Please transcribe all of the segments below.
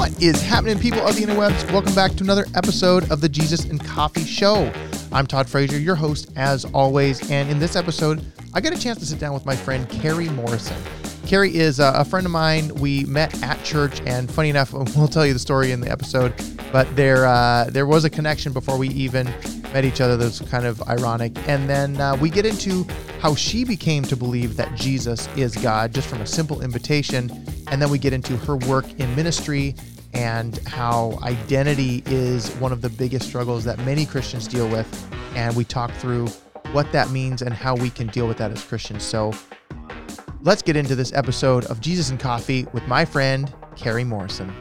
What is happening, people of the interwebs? Welcome back to another episode of the Jesus and Coffee Show. I'm Todd Frazier, your host, as always. And in this episode, I got a chance to sit down with my friend Carrie Morrison. Carrie is uh, a friend of mine. We met at church, and funny enough, we'll tell you the story in the episode. But there, uh, there was a connection before we even met each other. That's kind of ironic. And then uh, we get into how she became to believe that Jesus is God, just from a simple invitation. And then we get into her work in ministry and how identity is one of the biggest struggles that many Christians deal with. And we talk through what that means and how we can deal with that as Christians. So let's get into this episode of Jesus and Coffee with my friend, Carrie Morrison.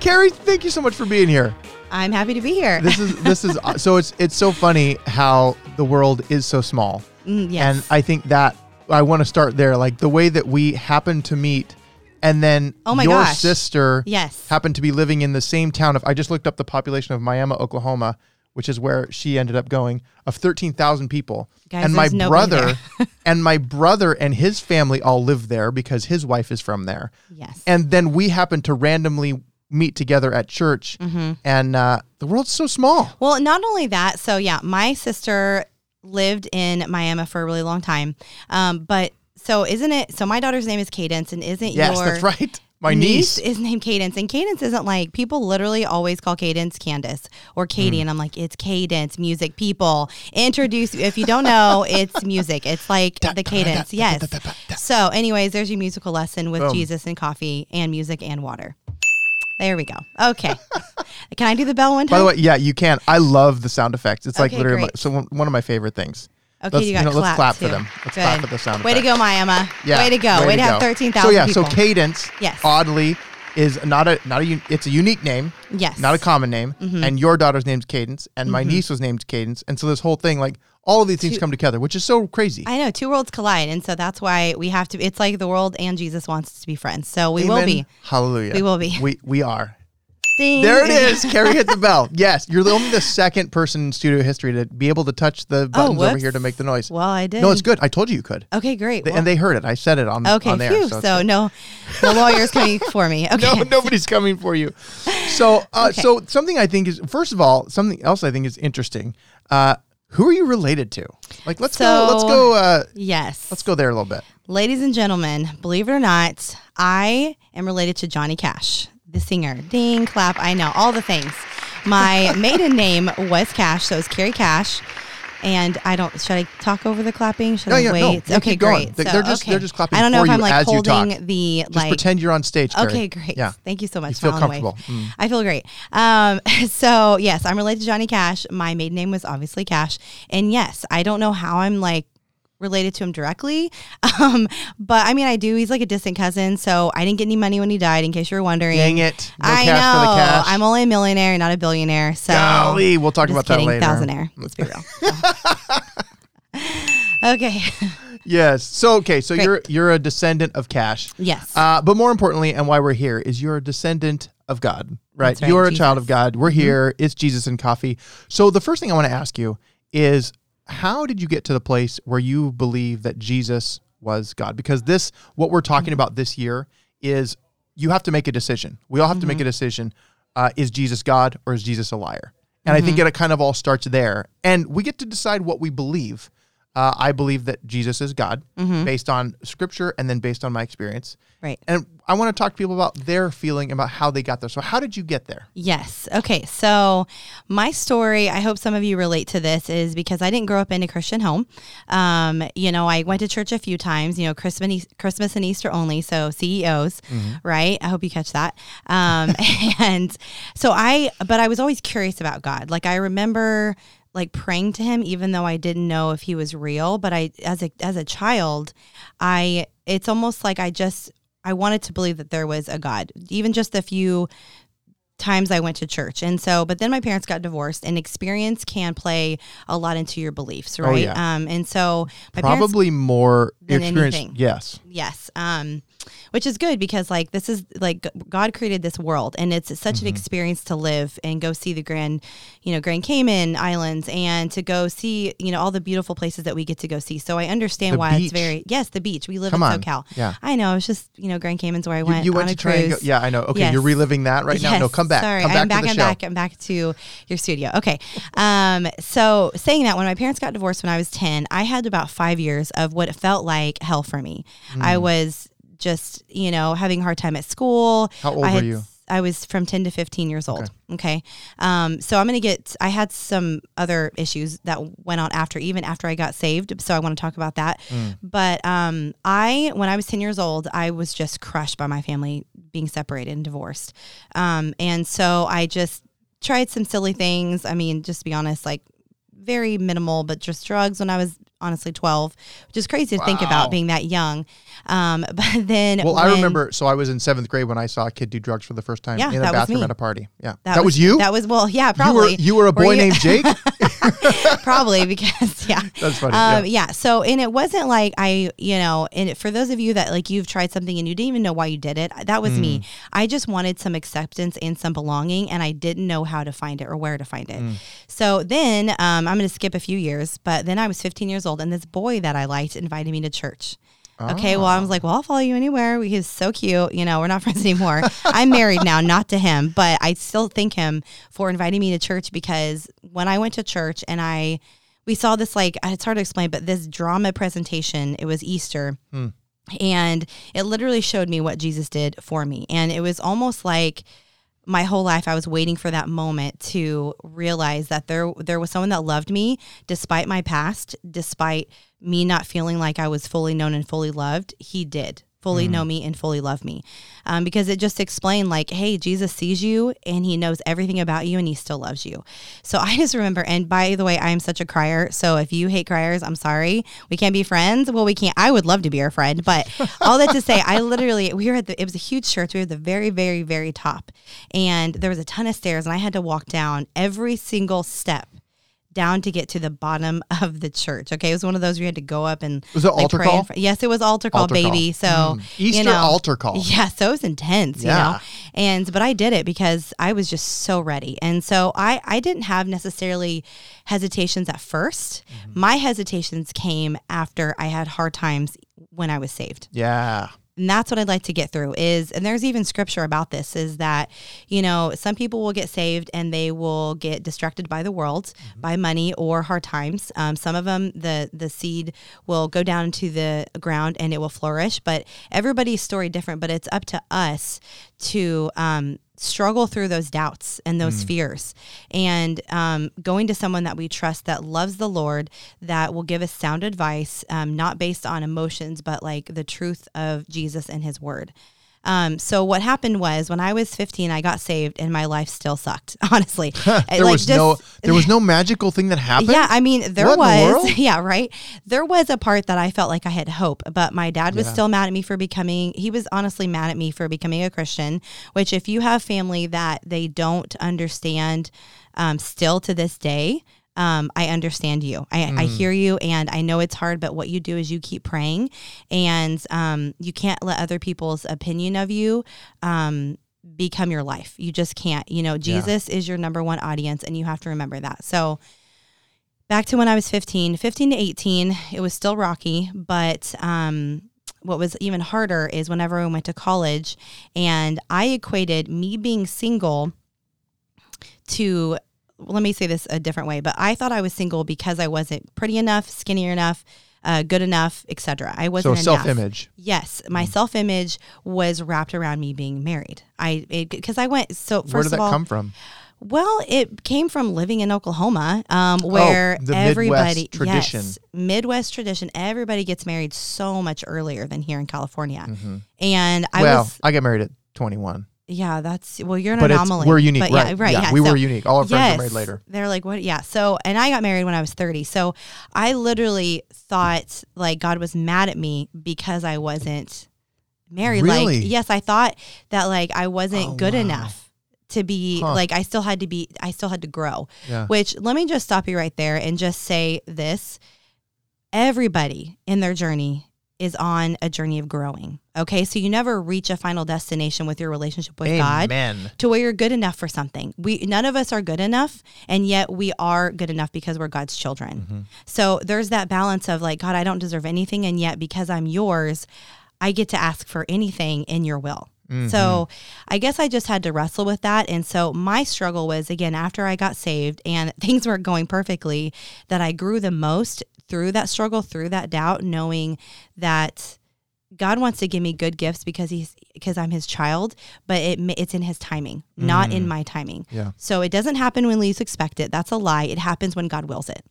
Carrie, thank you so much for being here. I'm happy to be here. This is this is so it's it's so funny how the world is so small. Mm, yes. And I think that I want to start there like the way that we happen to meet and then Oh my your gosh. sister yes. happened to be living in the same town of I just looked up the population of Miami, Oklahoma, which is where she ended up going, of 13,000 people. Guys, and my brother and my brother and his family all live there because his wife is from there. yes. And then we happened to randomly meet together at church Mm-hmm. and uh, the world's so small. well, not only that, so yeah, my sister lived in Miami for a really long time. Um, but so isn't it? So my daughter's name is Cadence, and isn't Yes, your that's right. My niece. is named Cadence, and Cadence isn't like people literally always call Cadence Candace or Katie, Mm. and I'm like, it's Cadence, music. People introduce. If you don't know, it's music. It's like the cadence. Yes. So, anyways, there's your musical lesson with Boom. Jesus and coffee and music and water. There we go. Okay. Can I do the bell one time? By the way, yeah, you can. I love the sound effects. It's like literally my, so one of my favorite things. Okay, let's- you got you know, let's clap, clap for them. Let's Good. clap for the sound Way to effects. go, Miami. Yeah, Way to go. Way, to, have go. thirteen thousand. So yeah, people. so Cadence, Yes. oddly, is not a not a it's a unique name, Yes. Mm-hmm. not a common name. And your daughter's name's Cadence, and my niece was named Cadence, and so this whole thing, like all of these things Two- come together, which is so crazy. I know two worlds collide, and so that's why we have to. It's like the world and Jesus wants us to be friends. So we will be. Hallelujah. We will be. We we are. Ding. There it is. Carrie hit the bell. Yes, you're the only the second person in studio history to be able to touch the buttons over Oh, whoops. here to make the noise. Well, I did. No, it's good. I told you you could. Okay, great. They- Well, and they heard it. I said it on, okay, on there. phew. so So, no, no lawyers coming for me. Okay. no, nobody's coming for you. So, uh, Okay. so something I think is first of all, something else I think is interesting. Uh, who are you related to? Like, let's go. Let's go. Uh, Yes. let's go there a little bit. Ladies and gentlemen, believe it or not, I am related to Johnny Cash, the singer. Ding, clap. I know all the things. My maiden name was Cash, so it's Carrie Cash. And I don't. Should I talk over the clapping? Should No, I yeah, no, wait? you okay, great. So, they're just- okay. they're just clapping I don't know for if I'm like you holding the Just like. pretend you're on stage. Carrie. Okay, great. Yeah. Thank you so much. feel allowing me. comfortable. Mm. I feel great. Um, so yes, I'm related to Johnny Cash. My maiden name was obviously Cash, and yes, I don't know how I'm like related to him directly, um, but I mean I do. He's like a distant cousin, so I didn't get any money when he died. In case you were wondering, Dang it! No I cash know. for the cash. I'm only a millionaire, not a billionaire. So Golly, we'll talk about just that kidding, later. Thousandaire. Let's be real. So. okay. Yes. So okay. So Great. you're you're a descendant of Cash. yes. Uh, but more importantly, and why we're here, is you're a descendant of God, right? Right, You're a child of Mm-hmm. God. We're here. It's Jesus and coffee. So the first thing I want to ask you is, how did you get to the place where you believe that Jesus was God? Because this, what we're talking Mm-hmm. about this year, is you have to make a decision. We all have to make a Mm-hmm. decision. Uh, is Jesus God or is Jesus a liar? And I Mm-hmm. think it kind of all starts there. And we get to decide what we believe. Uh, I believe that Jesus is God based on scripture and then based on my experience. right. And I want to talk to people about their feeling about how they got there. So, how did you get there? Yes. Okay. So, my story, I hope some of you relate to this, is because I didn't grow up in a Christian home. Um, you know, I went to church a few times, you know, Christmas, Christmas and Easter only. So, CEOs, right? I hope you catch that. Um, and so, I, but I was always curious about God. Like, I remember like praying to him even though I didn't know if he was real but I as a as a child I it's almost like I just I wanted to believe that there was a God even just a few times I went to church. And so, but then my parents got divorced and experience can play a lot into your beliefs, right? yeah. Um, and so Probably more experience. anything. Yes. yes. Um, which is good because like this is like God created this world and it's such Mm-hmm. an experience to live and go see the grand, you know, Grand Cayman Islands and to go see, you know, all the beautiful places that we get to go see. So I understand The why beach. it's very yes, the beach. We live Come in on. SoCal. Yeah. I know. It's just you know Grand Cayman's where I went. you went on to try and go, yeah, I know. Okay, Yes. you're reliving that right now. No, come back. Sorry, come back I'm back. to the I'm show. back. I'm back to your studio. Okay. Um, so saying that, when my parents got divorced when I was ten, I had about five years of what felt like hell for me. Hmm. I was just, you know, having a hard time at school. How old I were you? I was from 10 to 15 years old. Okay. Um, so I'm going to get, I had some other issues that went on after, even after I got saved. So I want to talk about that. Mm. But um, I, when I was 10 years old, I was just crushed by my family being separated and divorced. Um, and so I just tried some silly things. I mean, just to be honest, like very minimal, but just drugs when I was honestly 12, which is crazy to think about being that young. Um, but then, Well, I remember. So I was in seventh grade when I saw a kid do drugs for the first time Yeah, in a bathroom at a party. Yeah, that, was, was you. That was well, yeah, you probably. were you were a boy you- named Jake. probably because yeah. That's funny. Um, yeah. yeah. So, and it wasn't like I, you know, and for those of you that like you've tried something and you didn't even know why you did it, that was Mm. me. I just wanted some acceptance and some belonging, and I didn't know how to find it or where to find it. Mm. So then, um, I'm going to skip a few years, but then I was 15 years old, and this boy that I liked invited me to church. Okay, well, I ah. was like, well, I'll follow you anywhere. He's so cute. You know, we're not friends anymore. I'm married now, not to him, but I still thank him for inviting me to church because when I went to church and I, we saw this like, it's hard to explain, but this drama presentation, it was Easter. Hmm. And it literally showed me what Jesus did for me. And it was almost like, my whole life I was waiting for that moment to realize that there there was someone that loved me despite my past, despite me not feeling like I was fully known and fully loved. He did fully know me and fully love me, um, because it just explained like, hey, Jesus sees you and he knows everything about you and he still loves you. So I just remember. And by the way, I am such a crier. So if you hate criers, I'm sorry. We can't be friends. Well, we can't. I would love to be your friend, but all that to say, I literally we were at the. It was a huge church. We were at the very, very, very top, and there was a ton of stairs, and I had to walk down every single step down to get to the bottom of the church. Okay, it was one of those where you had to go up and Was it altar call? yes, it was altar call, Altar call. baby. So Mm. Easter you know, altar call. Yeah, so it was intense, you Yeah. know. And but I did it because I was just so ready. And so I I didn't have necessarily hesitations at 1st Mm-hmm. My hesitations came after I had hard times when I was saved Yeah. And that's what I'd like to get through is and there's even scripture about this is that you know some people will get saved and they will get distracted by the world by money or hard times. Um, some of them the the seed will go down into the ground and it will flourish but everybody's story different but it's up to us to um, struggle through those doubts and those fears. And um, going to someone that we trust that loves the lord that will give us sound advice um, not based on emotions but like the truth of jesus and his word um, so what happened was when I was 15, I got saved and my life still sucked. Honestly, There Like, was just- no there was no magical thing that happened. yeah, I mean, there What in the was, yeah, right. There was a part that I felt like I had hope, but my dad was Yeah. still mad at me for becoming, he was honestly mad at me for becoming a Christian, which, if you have family that they don't understand um, still to this day, um, I understand you. I, I Mm. hear you, and I know it's hard. But what you do is you keep praying, and um, you can't let other people's opinion of you um, become your life. You just can't. You know, Jesus is your number one audience, and you have to remember that. So, back to when I was 15, 15 to 18, it was still rocky, but um, what was even harder is whenever I went to college and I equated me being single to let me say this a different way, but I thought I was single because I wasn't pretty enough, skinny enough, uh, good enough, etc. I wasn't So self image. Yes, my self image was wrapped around me being married. I because I went so first Where did that all, come from? well, it came from living in Oklahoma, um, where Oh, everybody Midwest tradition. yes, Midwest tradition. Everybody gets married so much earlier than here in California, and I Mm-hmm. well, was I got married at 21. Yeah. That's well, you're an But anomaly. we're unique, but right? Yeah, right. Yeah, Yeah, we so- were unique. All our friends yes, were married later. They're like, what? Yeah. So, and I got married when I was 30. So I literally thought like God was mad at me because I wasn't married. Really? Like, yes, I thought that like I wasn't Oh, good wow. enough to be Huh. like, I still had to be, I still had to grow. Yeah. Which let me just stop you right there and just say this everybody in their journey is on a journey of growing. Okay. So you never reach a final destination with your relationship with God to where you're good enough for something. We none of us are good enough, and yet we are good enough because we're God's children. Mm-hmm. So there's that balance of like, God, I don't deserve anything, and yet because I'm yours, I get to ask for anything in your will. Mm-hmm. So I guess I just had to wrestle with that. And so my struggle was again after I got saved and things weren't going perfectly, that I grew the most through that struggle, through that doubt, knowing that God wants to give me good gifts because he's because I'm his child, but it it's in his timing, not in my timing. Mm. Yeah. So it doesn't happen when least expect it. That's a lie. It happens when God wills it.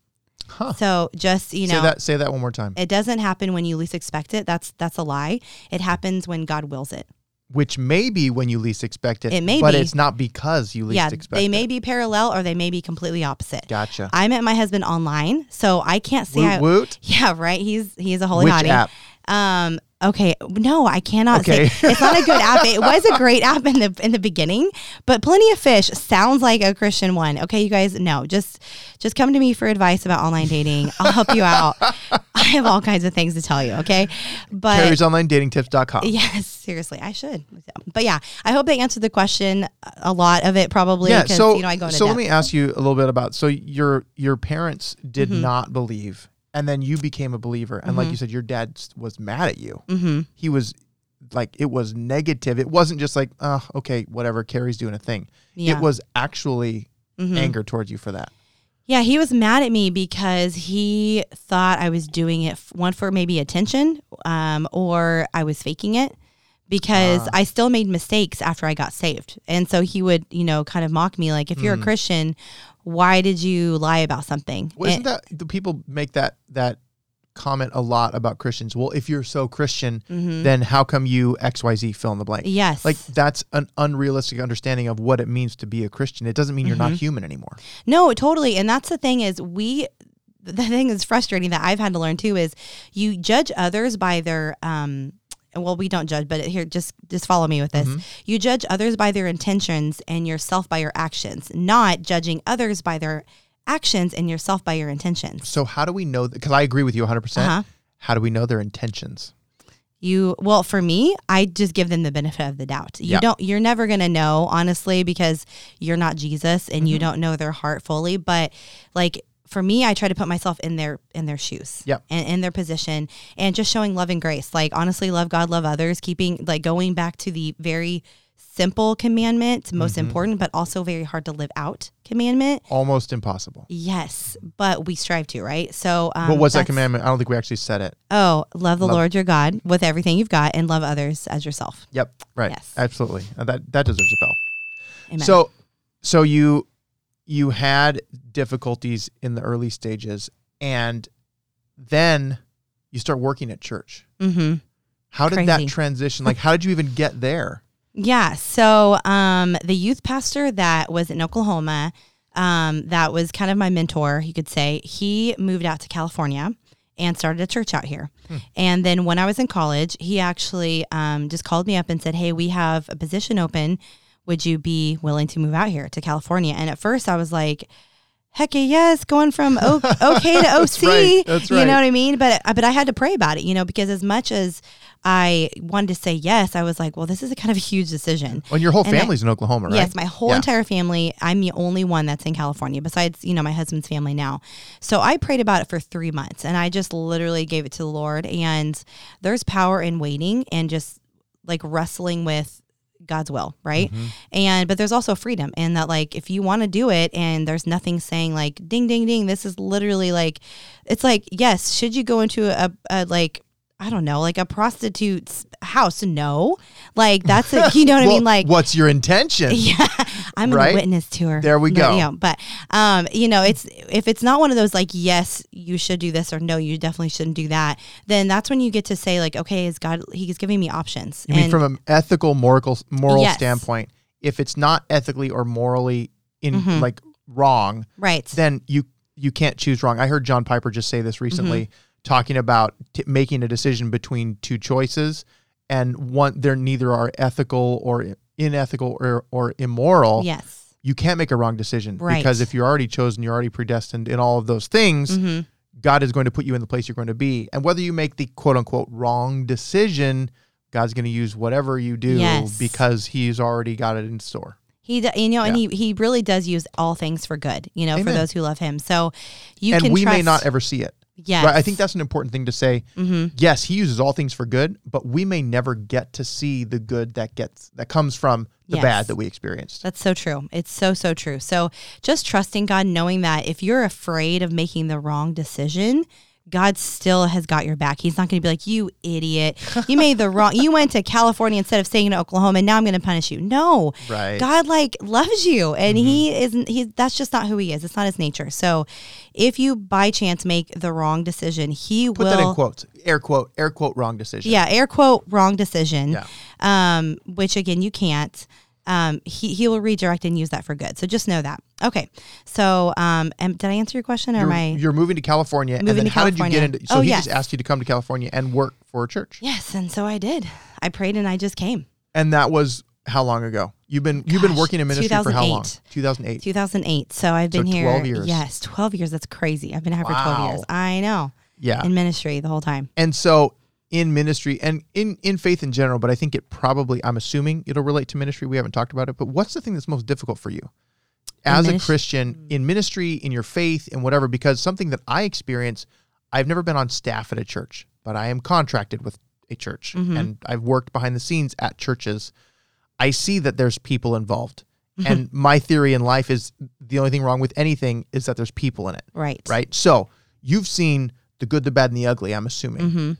Huh. So just you say know, that. Say that one more time. it doesn't happen when you least expect it. That's that's a lie. It happens when God wills it. Which may be when you least expect it. It may but be. it's not because you least yeah, expect it. they may it. be parallel or they may be completely opposite. Gotcha. I met my husband online, so I can't say. Woot I, woot. yeah, right. He's he's a holy Which hottie. app? Um. Okay. No, I cannot Okay. say it's not a good app. It was a great app in the in the beginning, but Plenty of Fish sounds like a Christian one. Okay, you guys. No, just just come to me for advice about online dating. I'll help you out. I have all kinds of things to tell you. Okay, but Carrie'sOnlineDatingTips.com. yes, seriously, I should. But yeah, I hope they answered the question. A lot of it probably. Yeah. So, you know, I go so let me ask you a little bit about. So your your parents did Mm-hmm. not believe, and then you became a believer, and like you said, your dad was mad at you. Mm-hmm. He was like it was negative. It wasn't just like, oh, okay, whatever. Carrie's doing a thing. Yeah. It was actually Mhm. anger towards you for that. Yeah, he was mad at me because he thought I was doing it f- one for maybe attention, um, or I was faking it because Ah. I still made mistakes after I got saved, and so he would, you know, kind of mock me like, if you're a Christian, why did you lie about something? Well, isn't And- that the people make that that comment a lot about Christians? Well, if you're so Christian, Mhm. then how come you X Y Z fill in the blank? yes, Like that's an unrealistic understanding of what it means to be a Christian. It doesn't mean you're Mm-hmm. not human anymore. No, totally. And that's the thing is we the thing that's frustrating that I've had to learn too is you judge others by their um well we don't judge but here just just follow me with this. Mm-hmm. You judge others by their intentions and yourself by your actions, not judging others by their actions and yourself by your intentions. So how do we know? Because I agree with you 100. percent Uh-huh. How do we know their intentions? You well for me, I just give them the benefit of the doubt. You Yeah. don't you're never going to know honestly because you're not Jesus and Mm-hmm. you don't know their heart fully, but like for me, I try to put myself in their in their shoes. Yep. And in their position and just showing love and grace. Like honestly, love God, love others, keeping like going back to the very simple commandment, most Mm-hmm. important, but also very hard to live out commandment. Almost impossible. Yes, but we strive to, right? So, um, what was that commandment? I don't think we actually said it. Oh, love the Love- Lord your God with everything you've got, and love others as yourself. Yep. Right. Yes. Absolutely. That that deserves a bell. Amen. So so you you had difficulties in the early stages and then you start working at church. hmm How did Crazy. that transition? Like how did you even get there? Yeah. So um, the youth pastor that was in Oklahoma, um, that was kind of my mentor, you could say, he moved out to California and started a church out here. And then when I was in college, he actually um, just called me up and said, Hey, we have a position open. Would you be willing to move out here to California? And at first I was like, Heck yeah, yes, going from o- okay to OC. right, that's You know what I mean? But uh, but I had to pray about it, you know, because as much as I wanted to say yes, I was like, well, this is a kind of a huge decision. When your whole And I- family's in Oklahoma, right? Yes, my whole Yeah. entire family. I'm the only one that's in California, besides you know my husband's family now. So I prayed about it for three months, and I just literally gave it to the Lord. And there's power in waiting and just like wrestling with God's will, right? Mm-hmm. And but there's also freedom in that like if you want to do it and there's nothing saying like ding ding ding, this is literally like it's like yes, should you go into a, a like I don't know, like a prostitute's house? No, like that's a, you know what I mean, like what's your intention? yeah, I'm Right? gonna witness to her. There we go. you know, but um, you know, it's if it's not one of those like yes, you should do this or no, you definitely shouldn't do that. Then that's when you get to say like, okay, is God? He's giving me options. You mean from an ethical, moral, moral Yes. standpoint, if it's not ethically or morally in Mhm. like wrong, right? then you you can't choose wrong. I heard John Piper just say this recently, Mm-hmm. Talking about t- making a decision between two choices, and one they're neither are ethical or unethical or or immoral. yes. You can't make a wrong decision Right. because if you're already chosen, you're already predestined in all of those things. hmm God is going to put you in the place you're going to be. And whether you make the quote unquote wrong decision, God's going to use whatever you do Yes. because he's already got it in store. He, you know, and he he really does use all things for good. You know, for those who love him. So you can. and can we trust, may not ever see it. Yes. Right? I think that's an important thing to say. hmm Yes, he uses all things for good, but we may never get to see the good that gets that comes from the Yes. bad that we experienced. That's so true. It's so, so true. So just trusting God, knowing that if you're afraid of making the wrong decision, God still has got your back. He's not going to be like, you idiot. You made the wrong, you went to California instead of staying in Oklahoma and now I'm going to punish you. No. Right. Mm-hmm. God like loves you and he isn't, he, that's just not who he is. It's not his nature. So if you by chance make the wrong decision, he Put will. Put that in quotes. Air quote, air quote wrong decision. Yeah, air quote wrong decision. Yeah. Um, which again you can't. Um, he he will redirect and use that for good. So just know that. Okay. So um, am, did I answer your question or You're, am I? you're moving to California, and Moving then to how did you get into? So Oh, he yes. just asked you to come to California and work for a church, Yes, and so I did. I prayed and I just came. and that was how long ago? You've been you've been working in ministry for how long? 2008. 2008. 2008. So I've been So here. 12 years. Yes, 12 years. That's crazy. I've been here for 12 years. I know. Yeah, In ministry the whole time. and so in ministry and in in faith in general, but I think it probably I'm assuming it'll relate to ministry. We haven't talked about it, but what's the thing that's most difficult for you as a Christian in ministry, in your faith, and whatever? Because something that I experience, I've never been on staff at a church, but I am contracted with a church, Mhm. and I've worked behind the scenes at churches. I see that there's people involved. And my theory in life is the only thing wrong with anything is that there's people in it, Right. right? So you've seen the good, the bad, and the ugly, I'm assuming Mm-hmm.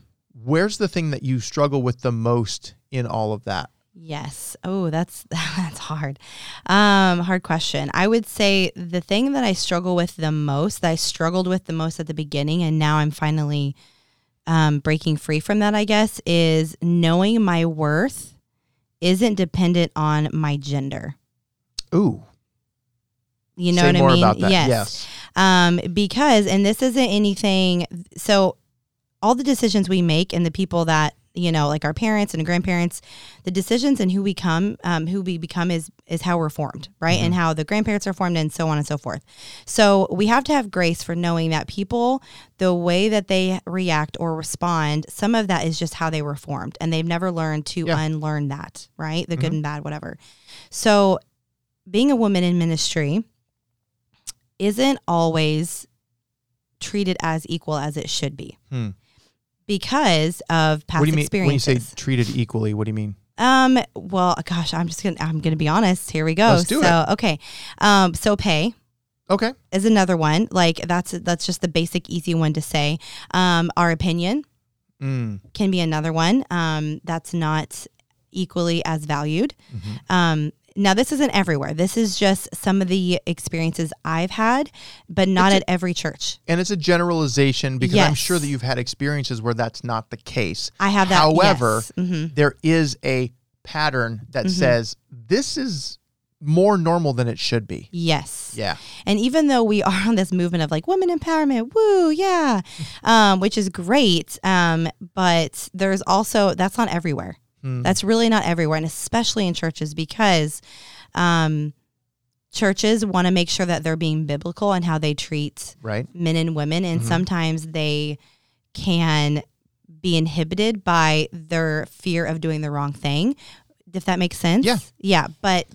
Where's the thing that you struggle with the most in all of that? Yes. Oh, that's that's hard. Um, hard question. I would say the thing that I struggle with the most, that I struggled with the most at the beginning, and now I'm finally um, breaking free from that. I guess is knowing my worth isn't dependent on my gender. Ooh, You know say what I mean? about that. Yes. Yes. Um, because, and this isn't anything, so all the decisions we make and the people that, you know, like our parents and grandparents, the decisions and who we come, um, who we become is, is how we're formed, right? And how the grandparents are formed and so on and so forth. So we have to have grace for knowing that people, the way that they react or respond, some of that is just how they were formed and they've never learned to Yeah. unlearn that, right? The good and bad, whatever. So being a woman in ministry, isn't always treated as equal as it should be Hmm. Because of past What do you mean when you say treated equally? What do you mean? um, well, gosh, I'm just gonna I'm gonna be honest. Here we go. Let's do so okay, um, so pay Okay. is another one. Like that's that's just the basic easy one to say. Um, our opinion Mm. can be another one. Um, that's not equally as valued. Mhm. Um, now, this isn't everywhere. This is just some of the experiences I've had, but not a- at every church. And it's a generalization because I'm sure that you've had experiences where that's not the case. I have that. However, yes. Mhm. There is a pattern that Mhm. says this is more normal than it should be. yes. Yeah. And even though we are on this movement of like women empowerment, woo, yeah, um, which is great, um, but there's also that's not everywhere. Hmm. That's really not everywhere, and especially in churches because um, churches want to make sure that they're being biblical and how they treat Right. men and women, and Mhm. sometimes they can be inhibited by their fear of doing the wrong thing. If that makes sense. Yeah. Yeah, but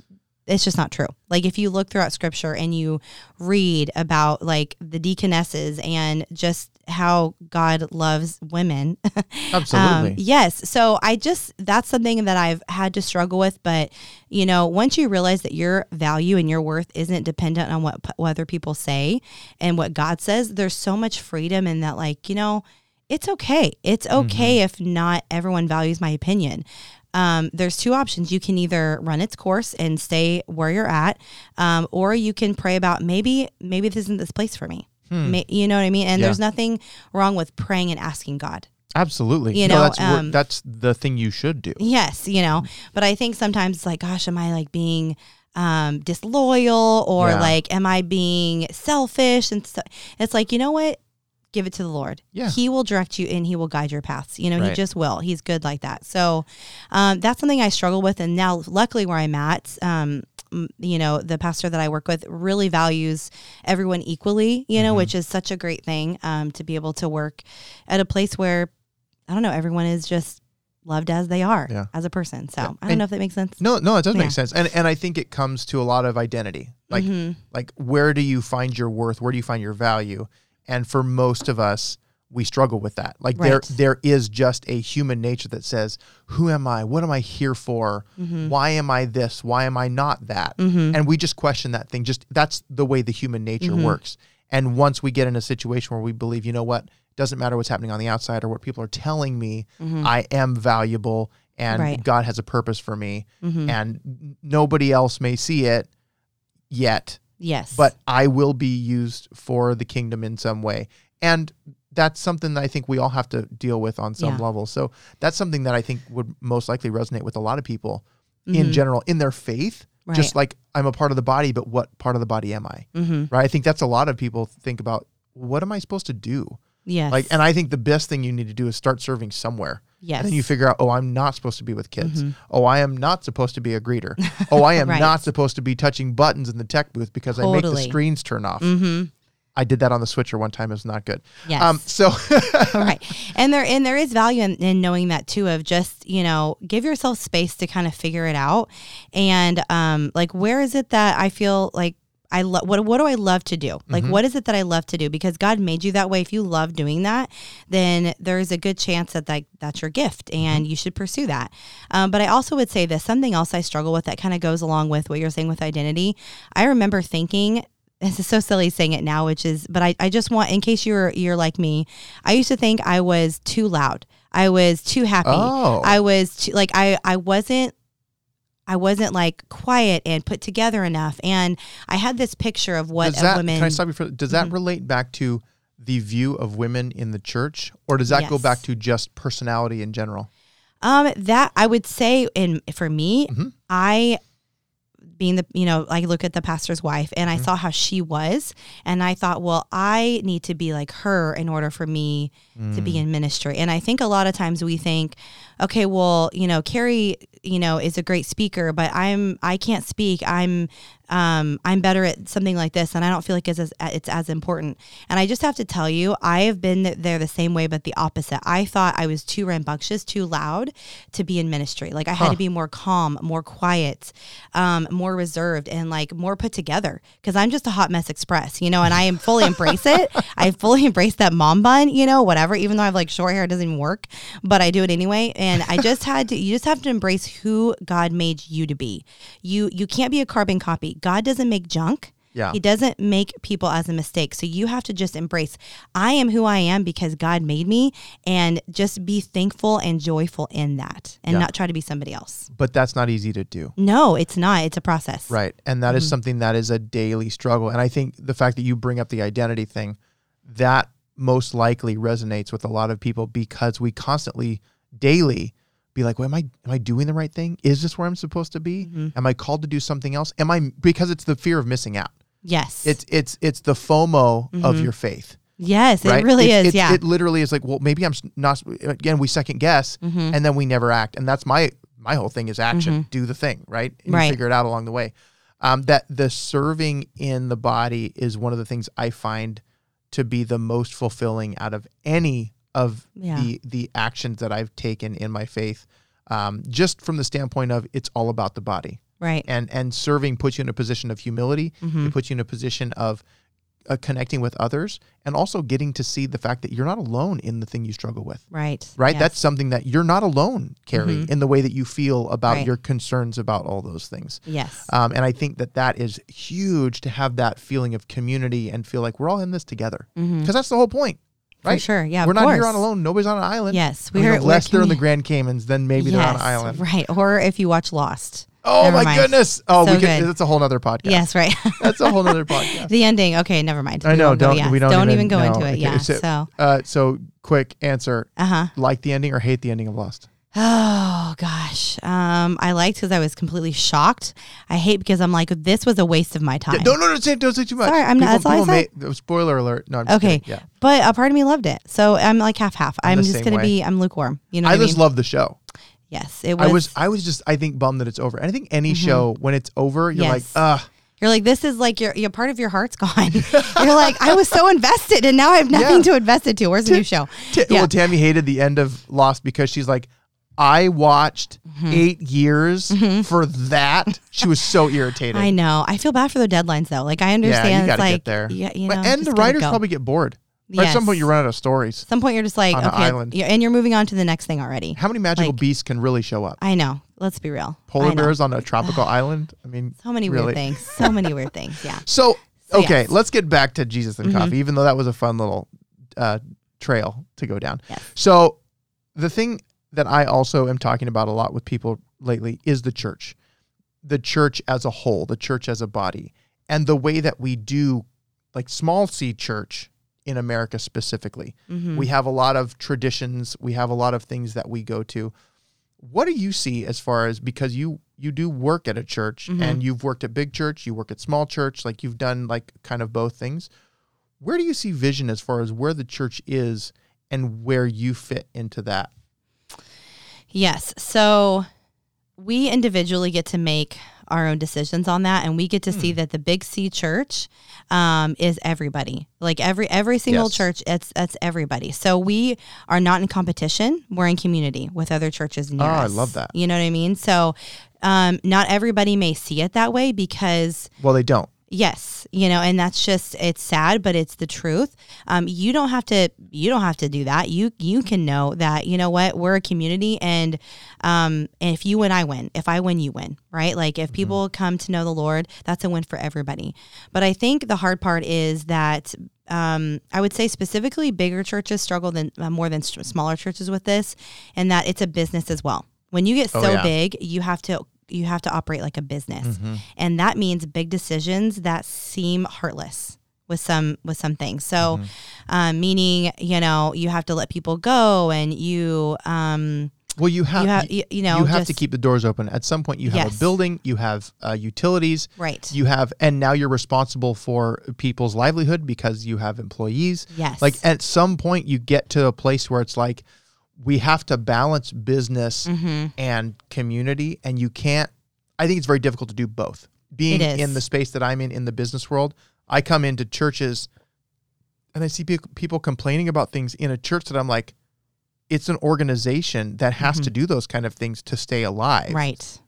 it's just not true. Like if you look throughout scripture and you read about like the deaconesses and just how God loves women. Absolutely. Um, yes. So I just, that's something that I've had to struggle with. But, you know, once you realize that your value and your worth isn't dependent on what, what other people say and what God says, there's so much freedom in that, like, you know, it's okay. It's okay if not everyone values my opinion. Um, there's two options. You can either run its course and stay where you're at, um, or you can pray about maybe maybe this isn't this place for me. May, you know what I mean? And Hmm. Yeah. there's nothing wrong with praying and asking God. Absolutely. You no, know, that's um, that's the thing you should do. Yes, you know, but I think sometimes it's like, gosh, am I like being um, disloyal or Yeah. like, am I being selfish? And so, it's like, you know what? Give it to the Lord. Yeah. He will direct you and he will guide your paths. You know, he just will. He's good like that. So um, that's something I struggle with. And now, luckily, where I'm at, um, you know, the pastor that I work with really values everyone equally, you know, Mm-hmm. which is such a great thing um, to be able to work at a place where, I don't know, everyone is just loved as they are Yeah. as a person. So. I don't And- know if that makes sense. No, no, it does Yeah. make sense, and and I think it comes to a lot of identity. Like Mhm. like where do you find your worth? Where do you find your value? And for most of us, we struggle with that. Like there there is just a human nature that says, "Who am I? What am I here for? Mm-hmm. Why am I this? Why am I not that?" Mhm. And we just question that thing. Just that's the way the human nature Mhm. works. And once we get in a situation where we believe, you know what, doesn't matter what's happening on the outside or what people are telling me, Mhm. I am valuable and Right. God has a purpose for me Mhm. and nobody else may see it yet, yes. but I will be used for the kingdom in some way. And that's something that I think we all have to deal with on some Yeah. level. So that's something that I think would most likely resonate with a lot of people in Mhm. general in their faith. Right. Just like I'm a part of the body, but what part of the body am I? Mhm. Right? I think that's a lot of people think about what am I supposed to do? Yes. Like and I think the best thing you need to do is start serving somewhere. yes. And then you figure out, oh, I'm not supposed to be with kids. Mhm. Oh, I am not supposed to be a greeter. Oh, I am Right. not supposed to be touching buttons in the tech booth because I make the screens turn off. Mhm. I did that on the switcher one time. It was not good. Yes. Um, so right and there and there is value in, in knowing that too of just you know give yourself space to kind of figure it out and um like where is it that i feel like I love what what do I love to do? Like Mhm. what is it that I love to do? Because God made you that way. If you love doing that, then there's a good chance that that that's your gift and you should pursue that. Um, but I also would say this something else I struggle with that kind of goes along with what you're saying with identity. I remember thinking this is so silly saying it now, which is, but I, I just want, in case you're you're like me, I used to think I was too loud. I was too happy. Oh. I was too, like I I wasn't I wasn't like quiet and put together enough. And I had this picture of what does a that, woman. can I stop you for, does that Mhm. relate back to the view of women in the church or does that go back to just personality in general? Um, that I would say, in for me, Mhm. I being the you know I look at the pastor's wife and I mm-hmm. saw how she was, and I thought, well, I need to be like her in order for me to be mm. in ministry. And I think a lot of times we think, okay, well, you know, Carrie, you know, is a great speaker, but I'm I can't speak. I'm um, I'm better at something like this, and I don't feel like it's as, it's as important. And I just have to tell you, I have been there the same way, but the opposite. I thought I was too rambunctious, too loud to be in ministry. Like I had Huh. to be more calm, more quiet, um, more reserved, and like more put together. Because I'm just a hot mess express, you know, and I am fully embrace it. I fully embrace that mom bun, you know, whatever. Even though I have like short hair, it doesn't even work, but I do it anyway. And I just had to. You just have to embrace who God made you to be. You you can't be a carbon copy. God doesn't make junk. Yeah. He doesn't make people as a mistake. So you have to just embrace I am who I am because God made me and just be thankful and joyful in that and Yeah. not try to be somebody else. But that's not easy to do. No, it's not. It's a process. Right. And that is Mhm. something that is a daily struggle. And I think the fact that you bring up the identity thing, that most likely resonates with a lot of people because we constantly, daily, be like, well, am I am I doing the right thing? Is this where I'm supposed to be? Mhm. Am I called to do something else? Am I because it's the fear of missing out. Yes. It's it's it's the FOMO of Mhm. your faith. yes, Right? it really It's- is. it's- yeah. It literally is like, well, maybe I'm not again, we second guess Mhm. and then we never act. And that's my my whole thing is action. Do the thing, right? And Right. you figure it out along the way. Um, that the serving in the body is one of the things I find to be the most fulfilling out of any of Yeah. the the actions that I've taken in my faith. Um, just from the standpoint of it's all about the body. right. And and serving puts you in a position of humility. Mhm. It puts you in a position of uh, connecting with others and also getting to see the fact that you're not alone in the thing you struggle with Right. right? Yes. That's something that you're not alone, Carrie, Mhm. in the way that you feel about Right. your concerns about all those things. yes. Um, and I think that that is huge to have that feeling of community and feel like we're all in this together because Mhm. that's the whole point, For right? sure. Yeah. we're not here on alone. Nobody's on an island. Yes. I mean, We're unless they're in the Grand Caymans, then maybe they're on an island. Right. Or if you watch Lost. Oh Never my mind. goodness! Oh, So we could. good. That's a whole nother podcast. Yes. Right. that's a whole nother podcast. the ending. Okay. Never mind. I We know. won't go- Don't don't, even, go no. into it. Okay, Yeah. So, So. uh, so quick answer: Uh huh. like the ending or hate the ending of Lost? Oh gosh, um, I liked because I was completely shocked. I hate because I'm like, this was a waste of my time. Yeah, don't don't say don't say too much. Sorry, I'm not- that's all I people said. may- spoiler alert. No, I'm just Okay, kidding. Yeah, but a part of me loved it, so I'm like half half. I'm I'm just gonna way. be, I'm lukewarm. You know I just mean? love the show. Yes, it was. I was I was just I think bummed that it's over. And I think any show when it's over, you're like, Yes. ugh. You're like, this is like your, your part of your heart's gone. You're like, I was so invested, and now I have nothing Yeah. to invest it to. Where's the new show? T- Yeah. Well, Tammy hated the end of Lost because she's like, I watched Mm-hmm. eight years for that. She was so irritated. I know. I feel bad for the deadlines though. Like I understand. yeah, you got to like, get there. Yeah, you But- know. and the writers go. probably get bored. Or At some point, you run out of stories. At some point, you're just like, okay, island. and you're moving on to the next thing already. How many magical Like- beasts can really show up? I know. Let's be real. Polar bears on a tropical island? I mean, So many really. weird things. So many weird things. Yeah. So, So, okay, yes. let's get back to Jesus and Mhm. coffee, even though that was a fun little uh, trail to go down. Yes. So, the thing that I also am talking about a lot with people lately is the church, the church as a whole, the church as a body, and the way that we do, like small c church in America specifically. Mhm. We have a lot of traditions, we have a lot of things that we go to. What do you see as far as because you you do work at a church Mhm. and you've worked at big church, you work at small church, like you've done like kind of both things. Where do you see vision as far as where the church is and where you fit into that? Yes. So we individually get to make our own decisions on that, and we get to see Hmm. that the Big C Church um, is everybody. Like every every single Yes. church, it's it's everybody. So we are not in competition. We're in community with other churches near Oh, I love that. You know what I mean? So um, not everybody may see it that way because Well, they don't. Yes, you know, and that's just it's sad, but it's the truth. Um, you don't have to you don't have to do that. You you can know that you know what we're a community, and um, and if you win, I win. If I win, you win, right? Like if people come to know the Lord, that's a win for everybody. But I think the hard part is that um, I would say specifically bigger churches struggle than uh, more than smaller churches with this, and that it's a business as well. When you get Oh, so yeah. big, you have to you have to operate like a business Mm-hmm. and that means big decisions that seem heartless with some with some things so Mm-hmm. um, meaning you know you have to let people go and you um Well, you have you have you, you know you have to keep the doors open. At some point, you have Yes. a building, you have uh, utilities, right you have, and now you're responsible for people's livelihood because you have employees. yes Like at some point, you get to a place where it's like we have to balance business hmm and community, and you can't. I think it's very difficult to do both. Being in the space that I'm in in the business world, I come into churches and I see pe- people complaining about things in a church that I'm like, it's an organization that has to do those kind of things to stay alive. Mm-hmm. right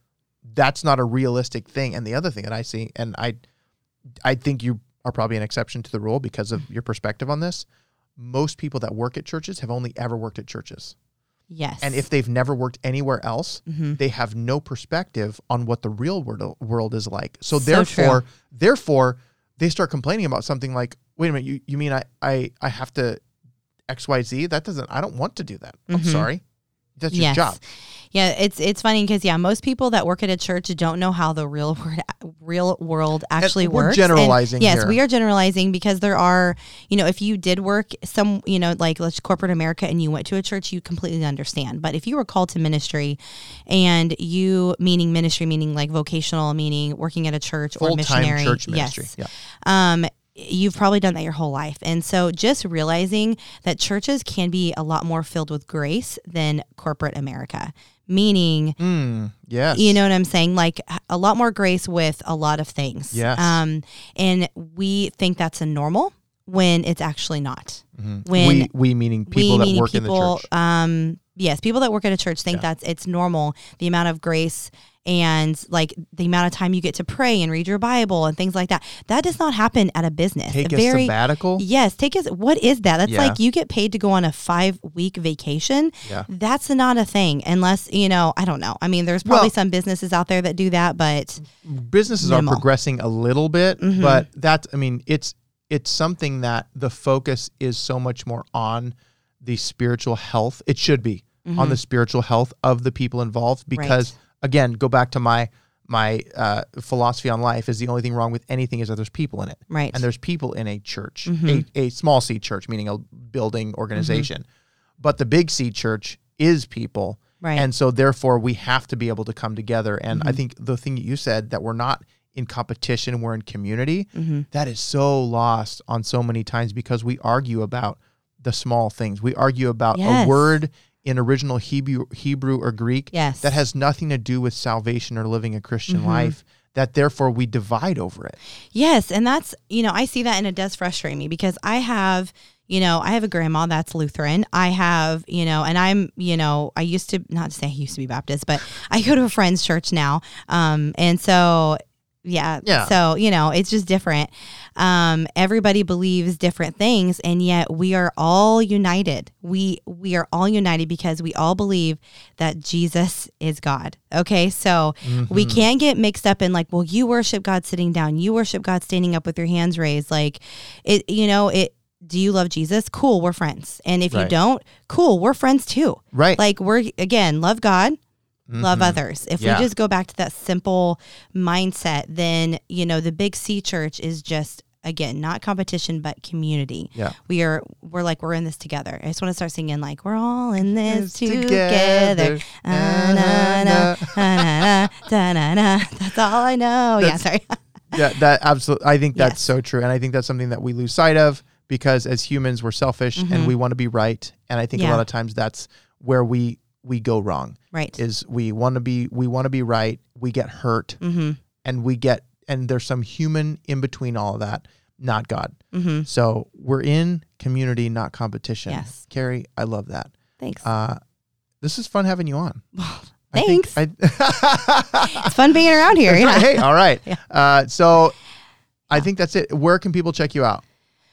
That's not a realistic thing. And the other thing that I see, and I, I think you are probably an exception to the rule because of your perspective on this. Most people that work at churches have only ever worked at churches. yes And if they've never worked anywhere else, Mhm. they have no perspective on what the real world, world is like. So, So therefore, true. therefore, they start complaining about something like, "Wait a minute, you, you mean I, I I have to X Y Z? That doesn't. I don't want to do that. I'm Mhm. sorry. That's your yes. job. Yeah, it's it's funny because yeah, most people that work at a church don't know how the real world real world actually we're works. generalizing And yes, here. we are generalizing because there are, you know, if you did work some, you know, like let's corporate America and you went to a church, you completely understand. But if you were called to ministry, and you meaning ministry meaning like vocational meaning working at a church or Full time missionary, church ministry. yes, Yeah. um, you've probably done that your whole life. And so just realizing that churches can be a lot more filled with grace than corporate America, meaning, Mm, yes. you know what I'm saying? Like a lot more grace with a lot of things. Yes. Um, and we think that's a normal when it's actually not. Mhm. when we we meaning people we that meaning work people, in the church. Um, yes, people that work at a church think Yeah. that's it's normal. The amount of grace and like the amount of time you get to pray and read your Bible and things like that. That does not happen at a business. Take a a sabbatical. Yes, take us. What is that? That's Yeah. like you get paid to go on a five week vacation. Yeah. That's not a thing unless you know. I don't know. I mean, there's probably Well- some businesses out there that do that, but businesses are progressing a little bit, Mhm. but that's I mean it's it's something that the focus is so much more on the spiritual health. It should be on the spiritual health of the people involved because again, go back to my my uh, philosophy on life is the only thing wrong with anything is that there's people in it. right. And there's people in a church, Mhm. a, a small C church, meaning a building organization. But the big C church is people. right. And so therefore we have to be able to come together. And I Mhm. think the thing that you said that we're not in competition, we're in community, hmm that is so lost on so many times because we argue about the small things. We argue about Yes. a word in original Hebrew, Hebrew or Greek Yes. that has nothing to do with salvation or living a Christian Mm-hmm. life. That therefore we divide over it. Yes, and that's you know I see that and it does frustrate me because I have you know I have a grandma that's Lutheran. I have you know and I'm you know I used to not to say I used to be Baptist, but I go to a friend's church now, um, and so yeah, Yeah. So you know it's just different. Um, everybody believes different things, and yet we are all united. We we are all united because we all believe that Jesus is God. Okay, so we can't get mixed up in like, well, you worship God sitting down, you worship God standing up with your hands raised. Like, it, you know, it. Do you love Jesus? Cool, we're friends. And if you don't, cool, we're friends too. Right. Like we're again, love God, love others. If Yeah. we just go back to that simple mindset, then you know the big C church is just again not competition but community. Yeah. We are we're like we're in this together. I just want to start singing like we're all in this together. together. Na, na, na, na, na, na. That's all I know. Yeah, sorry. yeah, that absolutely. I think that's Yes. so true, and I think that's something that we lose sight of because as humans we're selfish and we want to be right, and I think a Mm-hmm. Lot of times that's where we we go wrong. right. Is we want to be we want to be right, we get hurt, mm-hmm. and we get and there's some human in between all of that, not God. Mm-hmm. So we're in community, not competition. Yes. Carrie, I love that. Thanks. Uh, this is fun having you on. Thanks. I- it's fun being around here. Yeah. right. Hey, all right. Yeah. Uh, so I think that's it. Where can people check you out?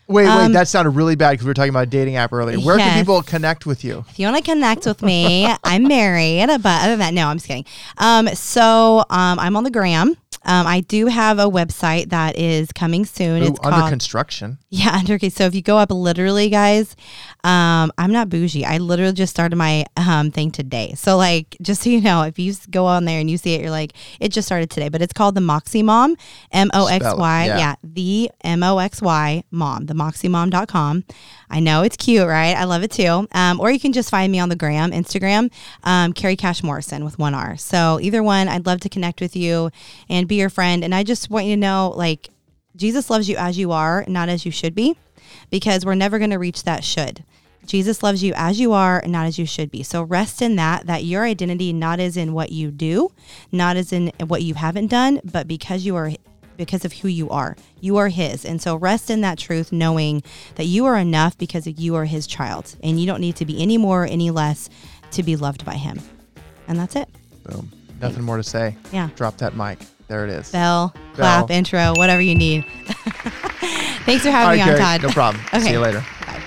Wait, wait, Um, that sounded really bad because we were talking about a dating app earlier. Where can people connect with you? If you want to connect with me, I'm married, but other than that, no, I'm just kidding. Um, so um, I'm on the gram. Um, I do have a website that is coming soon. Ooh, it's under called construction. yeah, under okay. So if you go up literally, guys, um, I'm not bougie. I literally just started my um thing today. So like, just so you know, if you go on there and you see it, you're like, it just started today. But it's called the Moxy Mom, M O X Y. Yeah. Yeah, the M O X Y Mom, the MoxyMom.com. I know it's cute, right? I love it too. Um, or you can just find me on the gram, Instagram, um, Carrie Cash Morrison with one R. So either one, I'd love to connect with you and be your friend. And I just want you to know, like, Jesus loves you as you are, not as you should be, because we're never going to reach that should. Jesus loves you as you are, not as you should be. So rest in that, that your identity not is in what you do, not as in what you haven't done, but because you are because of who you are. You are his. And so rest in that truth, knowing that you are enough because you are his child. And you don't need to be any more or any less to be loved by him. And that's it. Boom. Nothing more to say. Yeah. Drop that mic. There it is. Bell, clap, Bell. intro, whatever you need. Thanks for having right, me on. Todd. No problem. okay. See you later. Bye.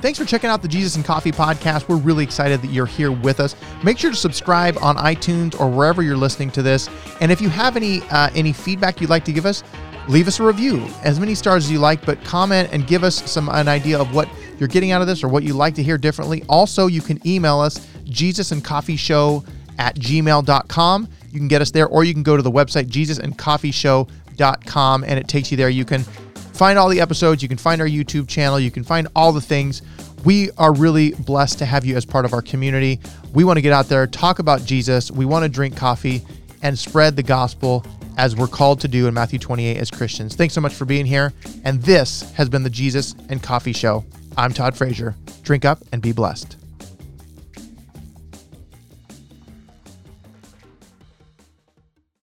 Thanks for checking out the Jesus and Coffee podcast. We're really excited that you're here with us. Make sure to subscribe on iTunes or wherever you're listening to this. And if you have any uh, any feedback you'd like to give us, leave us a review, as many stars as you like, but comment and give us some an idea of what you're getting out of this or what you'd like to hear differently. Also, you can email us Jesus and Coffee Show at gmail.com. You can get us there, or you can go to the website jesusandcoffeeshow.com and it takes you there. You can find all the episodes. You can find our YouTube channel. You can find all the things. We are really blessed to have you as part of our community. We want to get out there, talk about Jesus. We want to drink coffee and spread the gospel as we're called to do in Matthew 28 as Christians. Thanks so much for being here. And this has been the Jesus and Coffee Show. I'm Todd Frazier. Drink up and be blessed.